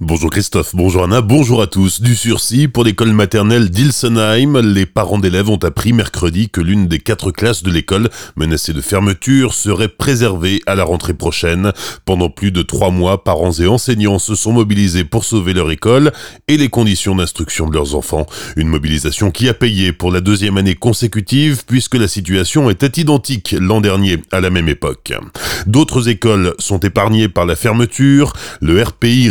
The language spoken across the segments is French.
Bonjour Christophe, bonjour Anna, bonjour à tous. Du sursis pour l'école maternelle d'Ilsenheim, les parents d'élèves ont appris mercredi que l'une des quatre classes de l'école menacée de fermeture serait préservée à la rentrée prochaine. Pendant plus de trois mois, parents et enseignants se sont mobilisés pour sauver leur école et les conditions d'instruction de leurs enfants. Une mobilisation qui a payé pour la deuxième année consécutive puisque la situation était identique l'an dernier à la même époque. D'autres écoles sont épargnées par la fermeture. Le RPI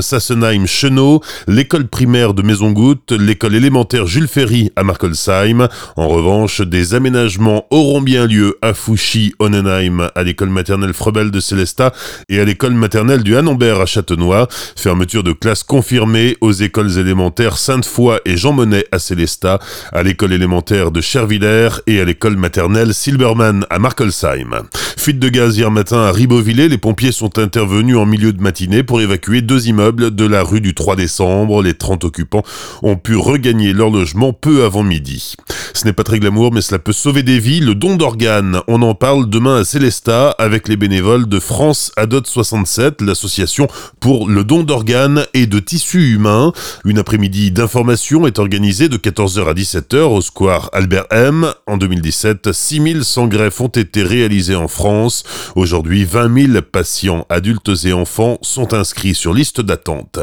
Sassenheim, Chenot, l'école primaire de Maisongoutte, l'école élémentaire Jules Ferry à Markolsheim. En revanche, des aménagements auront bien lieu à Fouchy, Onnenheim, à l'école maternelle Frebel de Célestat et à l'école maternelle du Hanambert à Châtenois. Fermeture de classes confirmée aux écoles élémentaires Sainte-Foy et Jean Monnet à Célestat, à l'école élémentaire de Chervillers et à l'école maternelle Silberman à Markolsheim. Fuite de gaz hier matin à Ribeauvillé, les pompiers sont intervenus en milieu de matinée pour évacuer deux immeubles de la rue du 3 décembre. Les 30 occupants ont pu regagner leur logement peu avant midi. Ce n'est pas très glamour, mais cela peut sauver des vies. Le don d'organes, on en parle demain à Célestat avec les bénévoles de France Adot 67, l'association pour le don d'organes et de tissus humains. Une après-midi d'information est organisée de 14h à 17h au square Albert M. En 2017, 6100 greffes ont été réalisées en France. Aujourd'hui, 20 000 patients adultes et enfants sont inscrits sur liste d'attente.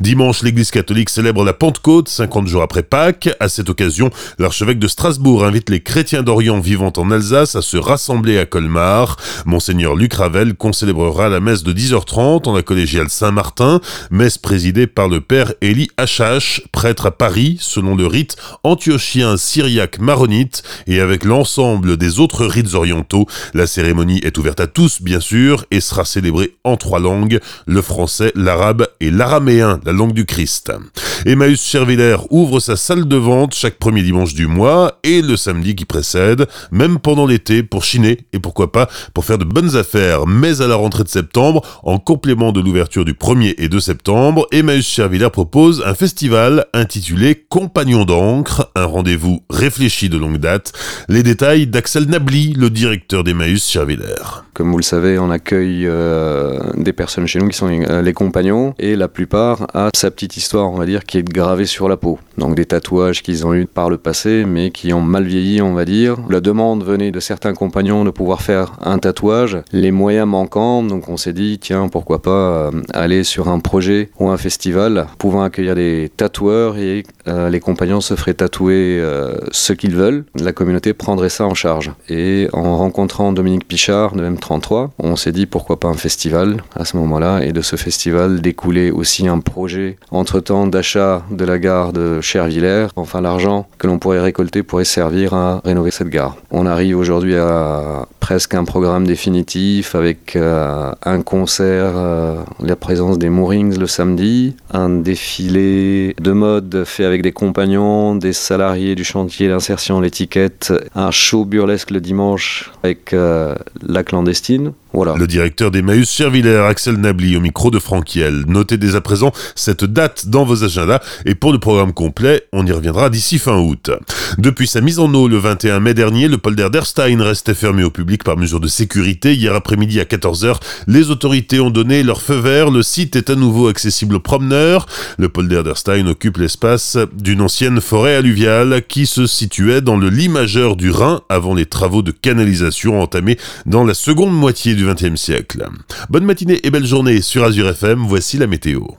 Dimanche, l'église catholique célèbre la Pentecôte, 50 jours après Pâques. À cette occasion, l'archevêque de Strasbourg invite les chrétiens d'Orient vivant en Alsace à se rassembler à Colmar. Monseigneur Luc Ravel concélébrera la messe de 10h30 en la collégiale Saint-Martin, messe présidée par le père Élie Achache, prêtre à Paris, selon le rite antiochien syriaque maronite et avec l'ensemble des autres rites orientaux. La cérémonie est ouverte à tous, bien sûr, et sera célébrée en trois langues, le français, l'arabe et l'araméen, la langue du Christ. Emmaüs Chervillers ouvre sa salle de vente chaque premier dimanche du mois et le samedi qui précède, même pendant l'été pour chiner et pourquoi pas pour faire de bonnes affaires. Mais à la rentrée de septembre, en complément de l'ouverture du 1er et 2 septembre, Emmaüs Chervillers propose un festival intitulé Compagnon d'encre, un rendez-vous réfléchi de longue date. Les détails d'Axel Nabli, le directeur d'Emmaüs Chervillers. Comme vous le savez, on accueille euh, des personnes chez nous qui sont euh, les compagnons et la plupart a sa petite histoire, on va dire, qui est gravée sur la peau. Donc des tatouages qu'ils ont eu par le passé, mais qui ont mal vieilli, on va dire. La demande venait de certains compagnons de pouvoir faire un tatouage, les moyens manquants, donc on s'est dit, tiens, pourquoi pas euh, aller sur un projet ou un festival pouvant accueillir des tatoueurs et euh, les compagnons se feraient tatouer euh, ce qu'ils veulent. La communauté prendrait ça en charge. Et en rencontrant Dominique Pichard de M33, on s'est dit pourquoi pas un festival à ce moment-là, et de ce festival découlait aussi un projet entre-temps d'achat de la gare de Chervillers. Enfin, l'argent que l'on pourrait récolter pourrait servir à rénover cette gare. On arrive aujourd'hui à presque un programme définitif avec euh, un concert, euh, la présence des Moorings le samedi, un défilé de mode fait avec des compagnons, des salariés du chantier d'insertion, l'étiquette, un show burlesque le dimanche avec euh, la clandestine. Voilà. Le directeur d'Emmaüs Chervillers, Axel Nabli, au micro de Franquiel. Notez dès à présent cette date dans vos agendas et pour le programme complet, on y reviendra d'ici fin août. Depuis sa mise en eau le 21 mai dernier, le polder d'Erstein restait fermé au par mesure de sécurité. Hier après-midi à 14h, les autorités ont donné leur feu vert. Le site est à nouveau accessible aux promeneurs. Le polder d'Erstein occupe l'espace d'une ancienne forêt alluviale qui se situait dans le lit majeur du Rhin avant les travaux de canalisation entamés dans la seconde moitié du XXe siècle. Bonne matinée et belle journée sur Azure FM, voici la météo.